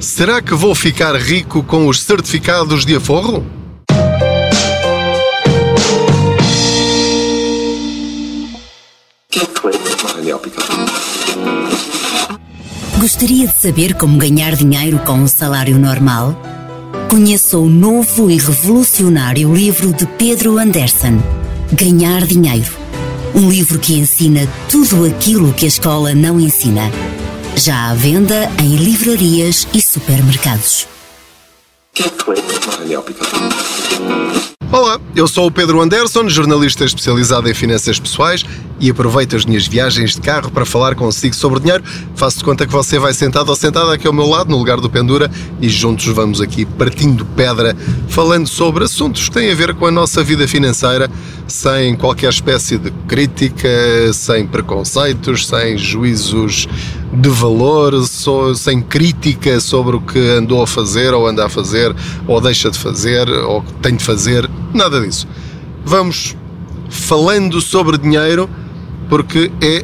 Será que vou ficar rico com os certificados de aforro? Gostaria de saber como ganhar dinheiro com um salário normal? Conheça o novo e revolucionário livro de Pedro Anderson, Ganhar Dinheiro. Um livro que ensina tudo aquilo que a escola não ensina. Já à venda em livrarias e supermercados. Olá, eu sou o Pedro Anderson, jornalista especializado em finanças pessoais e aproveito as minhas viagens de carro para falar consigo sobre dinheiro. Faço de conta que você vai sentado ou sentada aqui ao meu lado, no lugar do Pendura, e juntos vamos aqui partindo pedra, falando sobre assuntos que têm a ver com a nossa vida financeira, sem qualquer espécie de crítica, sem preconceitos, sem juízos de valor, sem crítica sobre o que andou a fazer, ou anda a fazer, ou deixa de fazer, ou tem de fazer, nada disso. Vamos falando sobre dinheiro, porque é,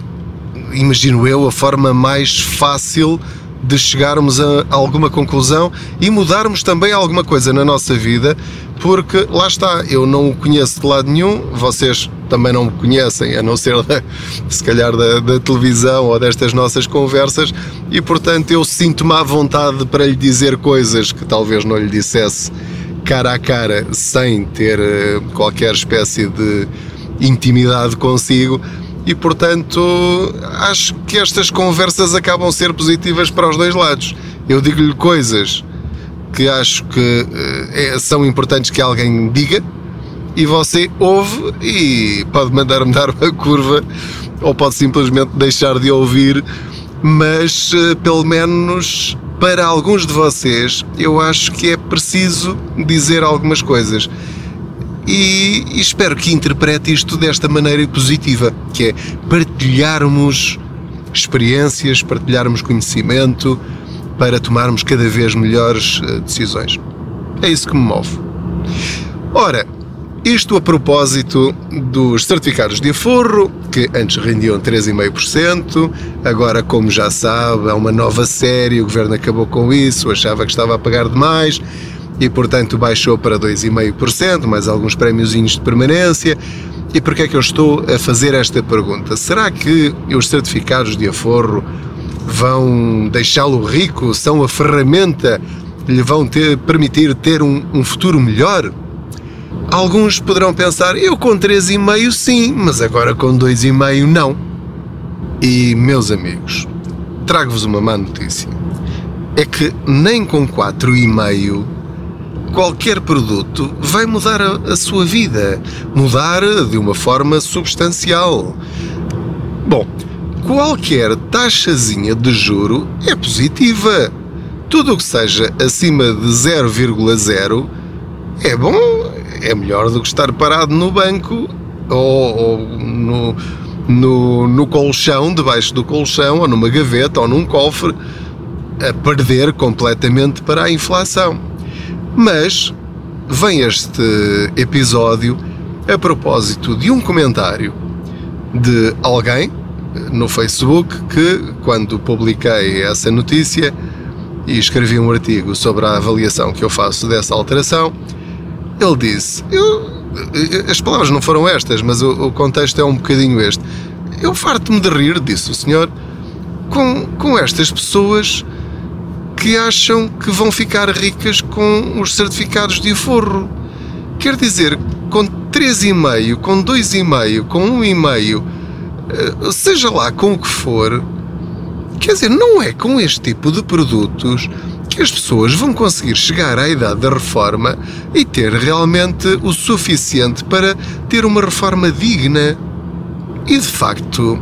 imagino eu, a forma mais fácil de chegarmos a alguma conclusão e mudarmos também alguma coisa na nossa vida, porque lá está, eu não o conheço de lado nenhum, vocês também não me conhecem, a não ser se calhar da, da, televisão ou destas nossas conversas, e portanto eu sinto-me à vontade para lhe dizer coisas que talvez não lhe dissesse cara a cara, sem ter eh, qualquer espécie de intimidade consigo. E portanto, acho que estas conversas acabam ser positivas para os dois lados. Eu digo-lhe coisas que acho que eh, são importantes que alguém diga, e você ouve e pode mandar-me dar uma curva ou pode simplesmente deixar de ouvir, mas eh, pelo menos para alguns de vocês eu acho que é preciso dizer algumas coisas. E, espero que interprete isto desta maneira positiva, que é partilharmos experiências, partilharmos conhecimento para tomarmos cada vez melhores eh, decisões. É isso que me move. Ora, isto a propósito dos certificados de aforro, que antes rendiam 3,5%, agora, como já sabe, é uma nova série, o governo acabou com isso, achava que estava a pagar demais e, portanto, baixou para 2,5%, mais alguns prémiozinhos de permanência. E por que é que eu estou a fazer esta pergunta? Será que os certificados de aforro vão deixá-lo rico? São a ferramenta que lhe vão ter, permitir ter um, um futuro melhor? Alguns poderão pensar, eu com 3,5 sim, mas agora com 2,5 não. E, meus amigos, trago-vos uma má notícia. É que nem com 4,5 qualquer produto vai mudar a, a sua vida. Mudar de uma forma substancial. Bom, qualquer taxazinha de juro é positiva. Tudo o que seja acima de 0,0 é bom, é melhor do que estar parado no banco ou, ou no, no, no colchão, debaixo do colchão, ou numa gaveta, ou num cofre, a perder completamente para a inflação. Mas vem este episódio a propósito de um comentário de alguém no Facebook que, quando publiquei essa notícia e escrevi um artigo sobre a avaliação que eu faço dessa alteração, ele disse: eu, As palavras não foram estas, mas o, o contexto é um bocadinho este. Eu farto-me de rir, disse o senhor, com, com estas pessoas que acham que vão ficar ricas com os certificados de aforro. Quer dizer, com 3,5, com 2,5, com 1,5, eh, seja lá com o que for, quer dizer, não é com este tipo de produtos que as pessoas vão conseguir chegar à idade da reforma e ter realmente o suficiente para ter uma reforma digna. E de facto,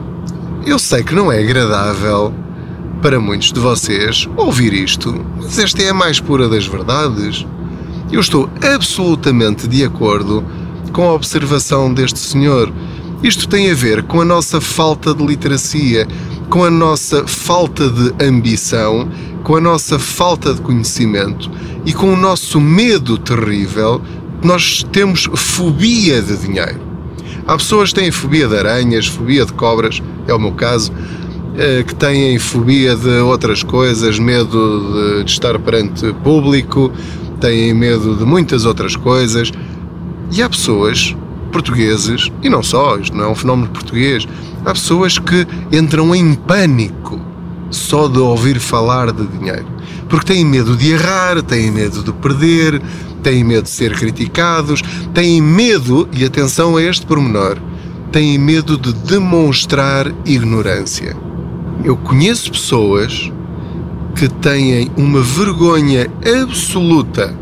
eu sei que não é agradável para muitos de vocês ouvir isto, mas esta é a mais pura das verdades. Eu estou absolutamente de acordo com a observação deste senhor. Isto tem a ver com a nossa falta de literacia, com a nossa falta de ambição com a nossa falta de conhecimento e com o nosso medo terrível, nós temos fobia de dinheiro. Há pessoas que têm fobia de aranhas, fobia de cobras, é o meu caso, que têm fobia de outras coisas, medo de, de estar perante público, têm medo de muitas outras coisas. E há pessoas, portugueses, e não só, isto não é um fenómeno português, há pessoas que entram em pânico só de ouvir falar de dinheiro. Porque têm medo de errar, têm medo de perder, têm medo de ser criticados, têm medo, e atenção a este pormenor, têm medo de demonstrar ignorância. Eu conheço pessoas que têm uma vergonha absoluta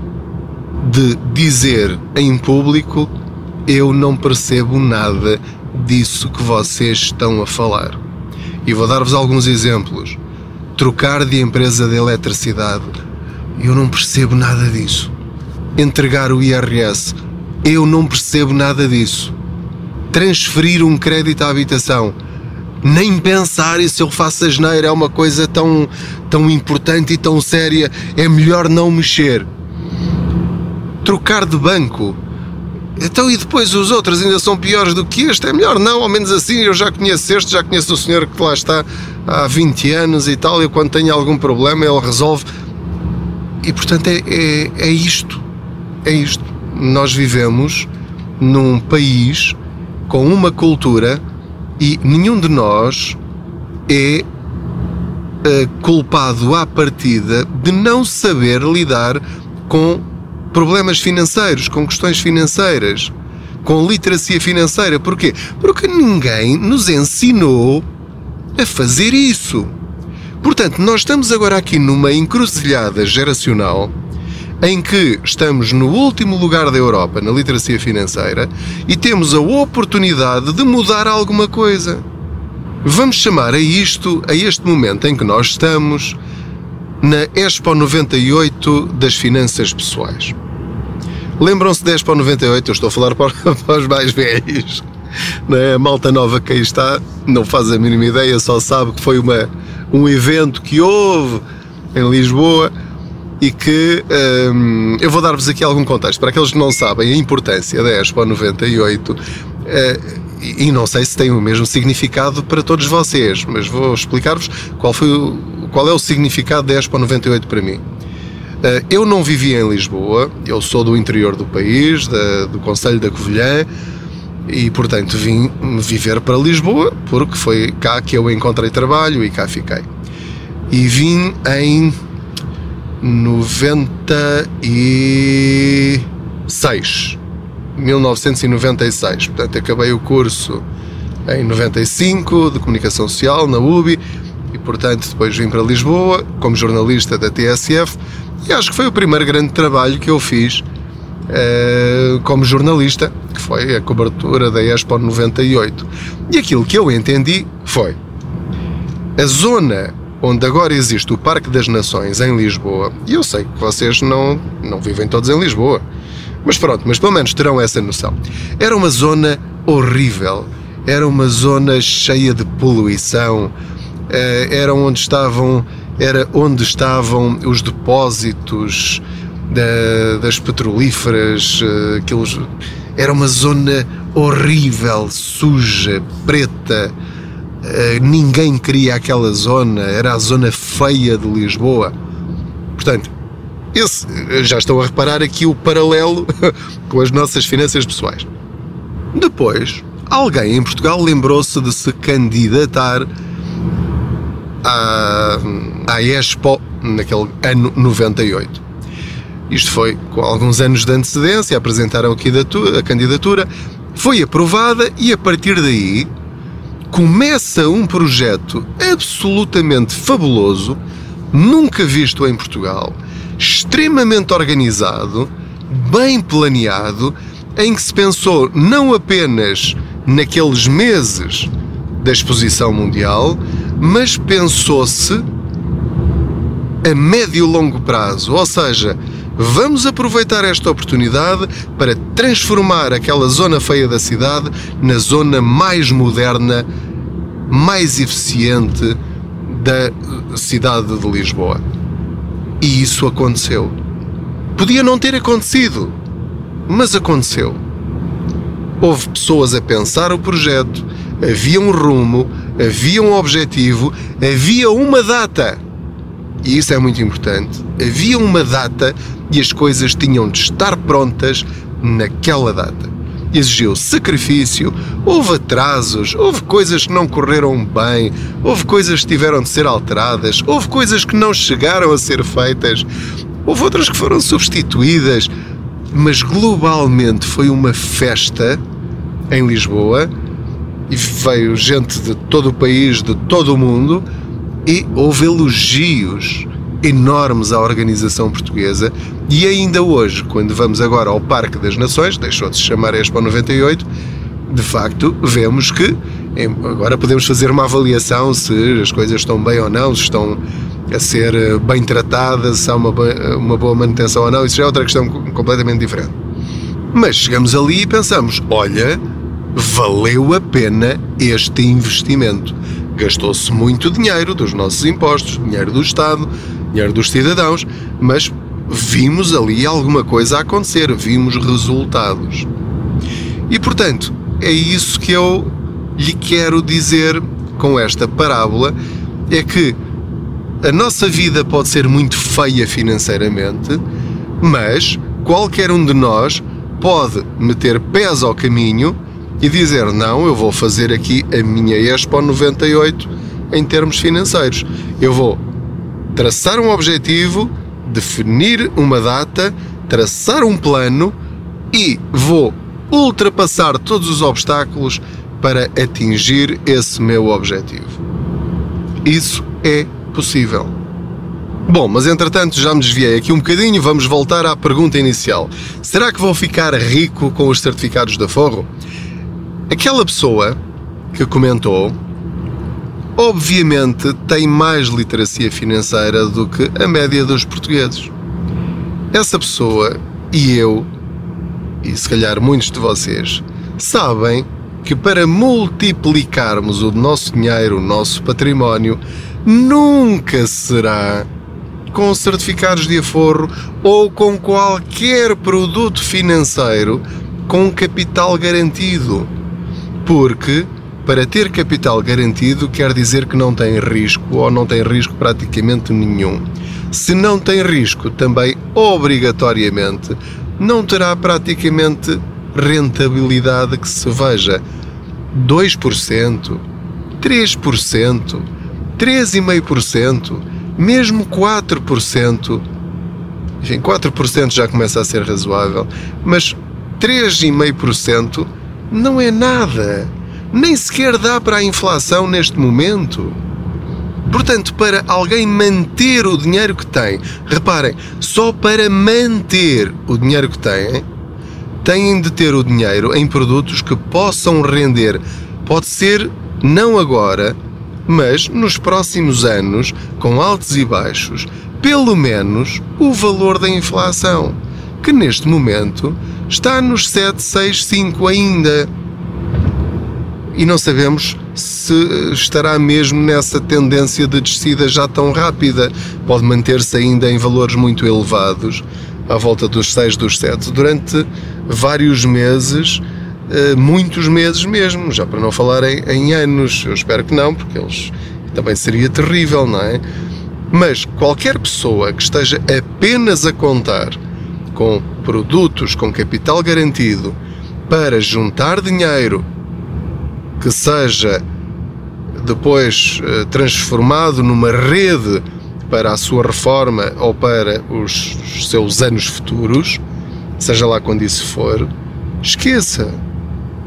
de dizer em público: Eu não percebo nada disso que vocês estão a falar. E vou dar-vos alguns exemplos. Trocar de empresa de eletricidade, eu não percebo nada disso. Entregar o IRS, eu não percebo nada disso. Transferir um crédito à habitação, nem pensar e se eu faço a geneira é uma coisa tão, tão importante e tão séria, é melhor não mexer. Trocar de banco. Então, e depois os outros ainda são piores do que este? É melhor não, ao menos assim eu já conheço este, já conheço o senhor que lá está há 20 anos e tal, e quando tenho algum problema ele resolve. E portanto é, é, é isto. É isto. Nós vivemos num país com uma cultura e nenhum de nós é uh, culpado à partida de não saber lidar com problemas financeiros, com questões financeiras, com literacia financeira. Porquê? Porque ninguém nos ensinou a fazer isso. Portanto, nós estamos agora aqui numa encruzilhada geracional em que estamos no último lugar da Europa na literacia financeira e temos a oportunidade de mudar alguma coisa. Vamos chamar a isto, a este momento em que nós estamos, na Expo 98 das finanças pessoais. Lembram-se da Expo 98? Eu estou a falar para, os mais velhos. É? A malta nova que aí está não faz a mínima ideia, só sabe que foi uma, um evento que houve em Lisboa e que um, eu vou dar-vos aqui algum contexto. Para aqueles que não sabem a importância da Expo 98, uh, e não sei se tem o mesmo significado para todos vocês, mas vou explicar-vos qual, foi qual é o significado da Expo 98 para mim. Uh, eu não vivia em Lisboa, eu sou do interior do país, da, do Conselho da Covilhã, e portanto vim viver para Lisboa, porque foi cá que eu encontrei trabalho e cá fiquei. E vim em 96. 1996. Portanto, acabei o curso em 95 de comunicação social na UBI e, portanto, depois vim para Lisboa como jornalista da TSF e acho que foi o primeiro grande trabalho que eu fiz eh, como jornalista, que foi a cobertura da Expo 98. E aquilo que eu entendi foi a zona onde agora existe o Parque das Nações em Lisboa, e eu sei que vocês não, não vivem todos em Lisboa, mas pronto, mas pelo menos terão essa noção. Era uma zona horrível, era uma zona cheia de poluição, eh, era onde estavam, era onde estavam os depósitos das petrolíferas, eh, aqueles, era uma zona horrível, suja, preta, ninguém queria aquela zona, era a zona feia de Lisboa. Portanto, esse, já estou a reparar aqui o paralelo com as nossas finanças pessoais. Depois, alguém em Portugal lembrou-se de se candidatar à, à Expo naquele ano 98. Isto foi com alguns anos de antecedência, apresentaram a candidatura, foi aprovada e a partir daí começa um projeto absolutamente fabuloso, nunca visto em Portugal, extremamente organizado, bem planeado, em que se pensou não apenas naqueles meses da exposição mundial, mas pensou-se a médio e longo prazo, ou seja, vamos aproveitar esta oportunidade para transformar aquela zona feia da cidade na zona mais moderna, mais eficiente da cidade de Lisboa. E isso aconteceu. Podia não ter acontecido, mas aconteceu. Houve pessoas a pensar o projeto, havia um rumo, havia um objetivo, havia uma data. E isso é muito importante. Havia uma data e as coisas tinham de estar prontas naquela data. Exigiu sacrifício, houve atrasos, houve coisas que não correram bem, houve coisas que tiveram de ser alteradas, houve coisas que não chegaram a ser feitas, houve outras que foram substituídas, mas globalmente foi uma festa em Lisboa e veio gente de todo o país, de todo o mundo e houve elogios enormes à organização portuguesa e ainda hoje, quando vamos agora ao Parque das Nações, deixou de se chamar Expo 98, de facto vemos que agora podemos fazer uma avaliação se as coisas estão bem ou não, se estão a ser eh, bem tratadas, se há uma, uma boa manutenção ou não, isso já é outra questão completamente diferente. Mas chegamos ali e pensamos: olha, valeu a pena este investimento. Gastou-se muito dinheiro dos nossos impostos, dinheiro do Estado, dinheiro dos cidadãos, mas vimos ali alguma coisa a acontecer, vimos resultados. E portanto, é isso que eu lhe quero dizer com esta parábola: é que a nossa vida pode ser muito feia financeiramente, mas qualquer um de nós pode meter pés ao caminho e dizer: Não, eu vou fazer aqui a minha Expo 98 em termos financeiros. Eu vou traçar um objetivo, definir uma data, traçar um plano e vou ultrapassar todos os obstáculos para atingir esse meu objetivo. Isso é possível. Bom, mas entretanto já me desviei aqui um bocadinho, vamos voltar à pergunta inicial. Será que vou ficar rico com os certificados da Forro? Aquela pessoa que comentou obviamente tem mais literacia financeira do que a média dos portugueses. Essa pessoa e eu, e se calhar muitos de vocês, sabem que para multiplicarmos o nosso dinheiro, o nosso património, nunca será com certificados de aforro ou com qualquer produto financeiro com capital garantido. Porque para ter capital garantido quer dizer que não tem risco ou não tem risco praticamente nenhum. Se não tem risco, também obrigatoriamente não terá praticamente rentabilidade que se veja. 2%, 3%, 3,5%, mesmo 4%. Enfim, 4% já começa a ser razoável, mas 3,5% não é nada nem sequer dá para a inflação neste momento. Portanto, para alguém manter o dinheiro que tem, reparem, só para manter o dinheiro que têm, têm de ter o dinheiro em produtos que possam render. Pode ser não agora, mas nos próximos anos, com altos e baixos, pelo menos o valor da inflação, que neste momento está nos 765 ainda e não sabemos se estará mesmo nessa tendência de descida já tão rápida. Pode manter-se ainda em valores muito elevados, à volta dos 6, dos 7, durante vários meses, eh, muitos meses mesmo, já para não falar em, em anos. Eu espero que não, porque eles também seria terrível, não é? Mas qualquer pessoa que esteja apenas a contar com produtos com capital garantido para juntar dinheiro que seja depois eh, transformado numa rede para a sua reforma ou para os seus anos futuros, seja lá quando isso for, esqueça.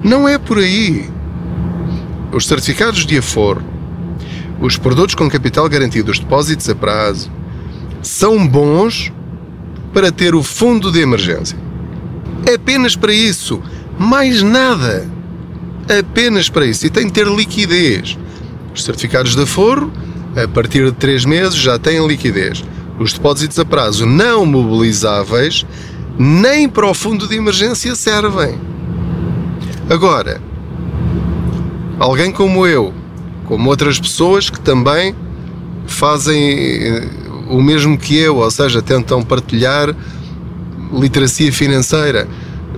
Não é por aí. Os certificados de aforo, os produtos com capital garantido, os depósitos a prazo, são bons para ter o fundo de emergência. É apenas para isso, mais nada apenas para isso e tem de ter liquidez. Os certificados de aforro, a partir de 3 meses, já têm liquidez. Os depósitos a prazo não mobilizáveis nem para o fundo de emergência servem. Agora, alguém como eu, como outras pessoas que também fazem eh, o mesmo que eu, ou seja, tentam partilhar literacia financeira,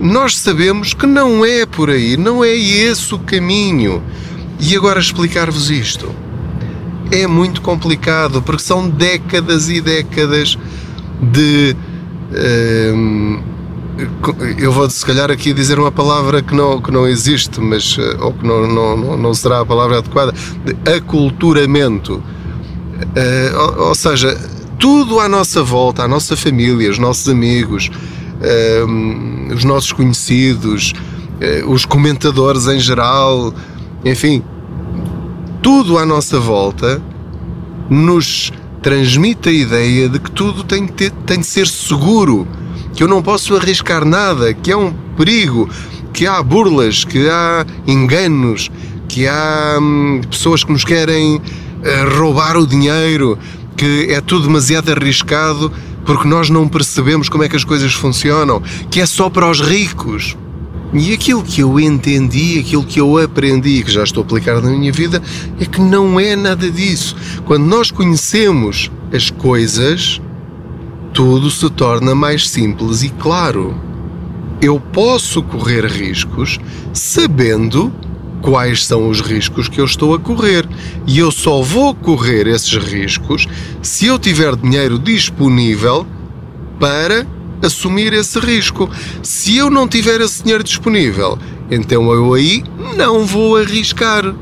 nós sabemos que não é por aí, não é esse o caminho. E agora explicar-vos isto é muito complicado porque são décadas e décadas de. Hum, eu vou se calhar aqui dizer uma palavra que não, que não existe, mas eh, ou que não, não, não será a palavra adequada, de aculturamento. Uh, ou, ou, seja, tudo à nossa volta, a nossa família, os nossos amigos, uh, os nossos conhecidos, uh, os comentadores em geral, enfim, tudo à nossa volta nos transmite a ideia de que tudo tem de, ter, tem de ser seguro, que eu não posso arriscar nada, que é um perigo, que há burlas, que há enganos, que há hum, pessoas que nos querem uh, roubar o dinheiro, que é tudo demasiado arriscado porque nós não percebemos como é que as coisas funcionam, que é só para os ricos. E aquilo que eu entendi, aquilo que eu aprendi, que já estou a aplicar na minha vida, é que não é nada disso. Quando nós conhecemos as coisas, tudo se torna mais simples e claro. Eu posso correr riscos sabendo quais são os riscos que eu estou a correr. E eu só vou correr esses riscos se eu tiver dinheiro disponível para assumir esse risco. Se eu não tiver esse dinheiro disponível, então eu aí não vou arriscar.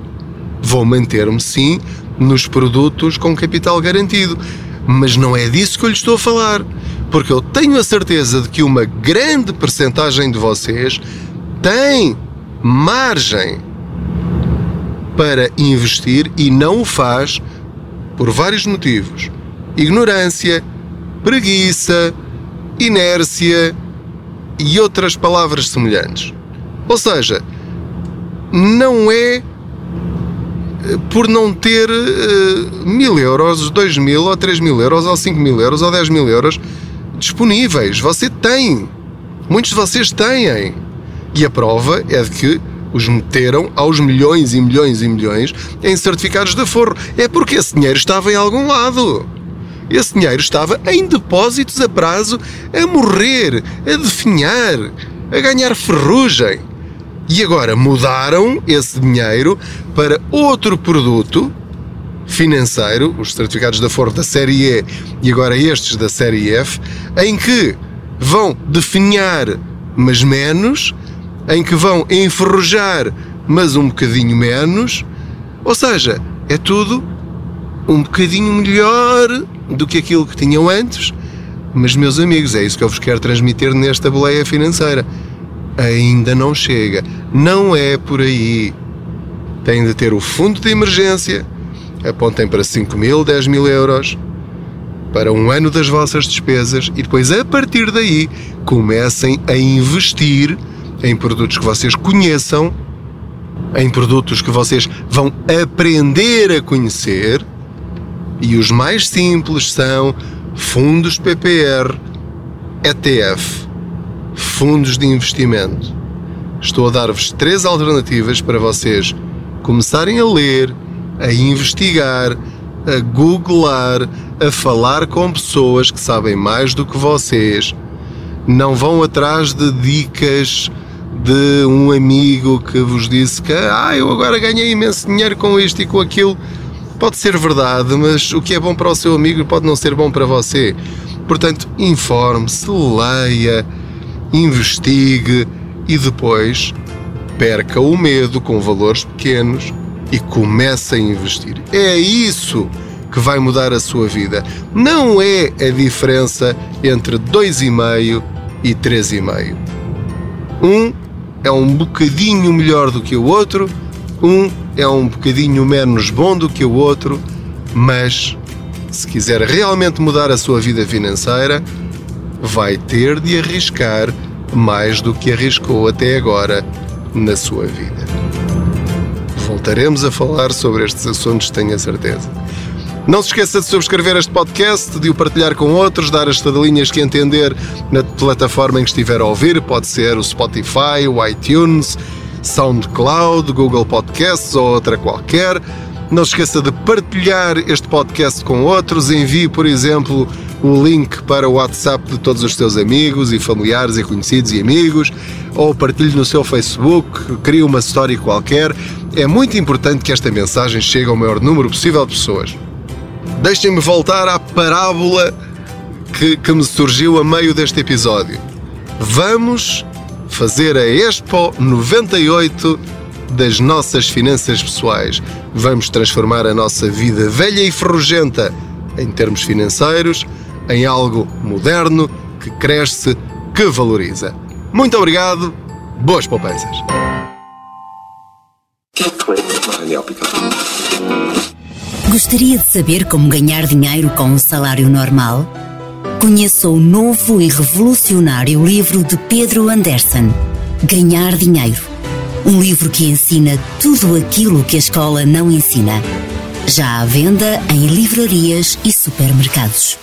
Vou manter-me sim nos produtos com capital garantido. Mas não é disso que eu lhe estou a falar. Porque eu tenho a certeza de que uma grande percentagem de vocês tem margem para investir e não o faz por vários motivos: ignorância, preguiça, inércia e outras palavras semelhantes. Ou seja, não é eh, por não ter uh, mil euros, dois mil, ou três mil euros, ou cinco mil euros, ou dez mil euros disponíveis. Você tem. Muitos de vocês têm. E a prova é de que os meteram aos milhões e milhões e milhões em certificados de aforro. É porque esse dinheiro estava em algum lado. Esse dinheiro estava em depósitos a prazo a morrer, a definhar, a ganhar ferrugem. E agora mudaram esse dinheiro para outro produto financeiro, os certificados da Ford da série E e agora estes da série F, em que vão definhar, mas menos, em que vão enferrujar, mas um bocadinho menos. Ou seja, é tudo um bocadinho melhor do que aquilo que tinham antes. Mas, meus amigos, é isso que eu vos quero transmitir nesta boleia financeira. Ainda não chega. Não é por aí. Têm de ter o fundo de emergência. Apontem para 5 mil, 10 mil euros. Para um ano das vossas despesas. E depois, a partir daí, comecem a investir em produtos que vocês conheçam, em produtos que vocês vão aprender a conhecer e os mais simples são fundos PPR, ETF, fundos de investimento. Estou a dar-vos três alternativas para vocês começarem a ler, a investigar, a googlar, a falar com pessoas que sabem mais do que vocês. Não vão atrás de dicas de um amigo que vos disse que ah, eu agora ganhei imenso dinheiro com isto e com aquilo pode ser verdade, mas o que é bom para o seu amigo pode não ser bom para você. Portanto, informe-se, leia, investigue e depois perca o medo com valores pequenos e comece a investir. É isso que vai mudar a sua vida. Não é a diferença entre 2,5 e 3,5. Um é um bocadinho melhor do que o outro, um é um bocadinho menos bom do que o outro, mas se quiser realmente mudar a sua vida financeira, vai ter de arriscar mais do que arriscou até agora na sua vida. Voltaremos a falar sobre estes assuntos, tenho a certeza. Não se esqueça de subscrever este podcast, de o partilhar com outros, dar as estrelinhas que entender na plataforma em que estiver a ouvir, pode ser o Spotify, o iTunes, SoundCloud, Google Podcasts ou outra qualquer. Não se esqueça de partilhar este podcast com outros. Envie, por exemplo, o link para o WhatsApp de todos os seus amigos e familiares e conhecidos e amigos, ou partilhe no seu Facebook, crie uma história qualquer. é muito importante que esta mensagem chegue ao maior número possível de pessoas. Deixem-me voltar à parábola que, que me surgiu a meio deste episódio. Vamos fazer a Expo 98 das nossas finanças pessoais. Vamos transformar a nossa vida velha e ferrugenta em termos financeiros em algo moderno que cresce, que valoriza. Muito obrigado, boas poupanças. Gostaria de saber como ganhar dinheiro com um salário normal? Conheça o novo e revolucionário livro de Pedro Anderson, Ganhar Dinheiro. Um livro que ensina tudo aquilo que a escola não ensina. Já à venda em livrarias e supermercados.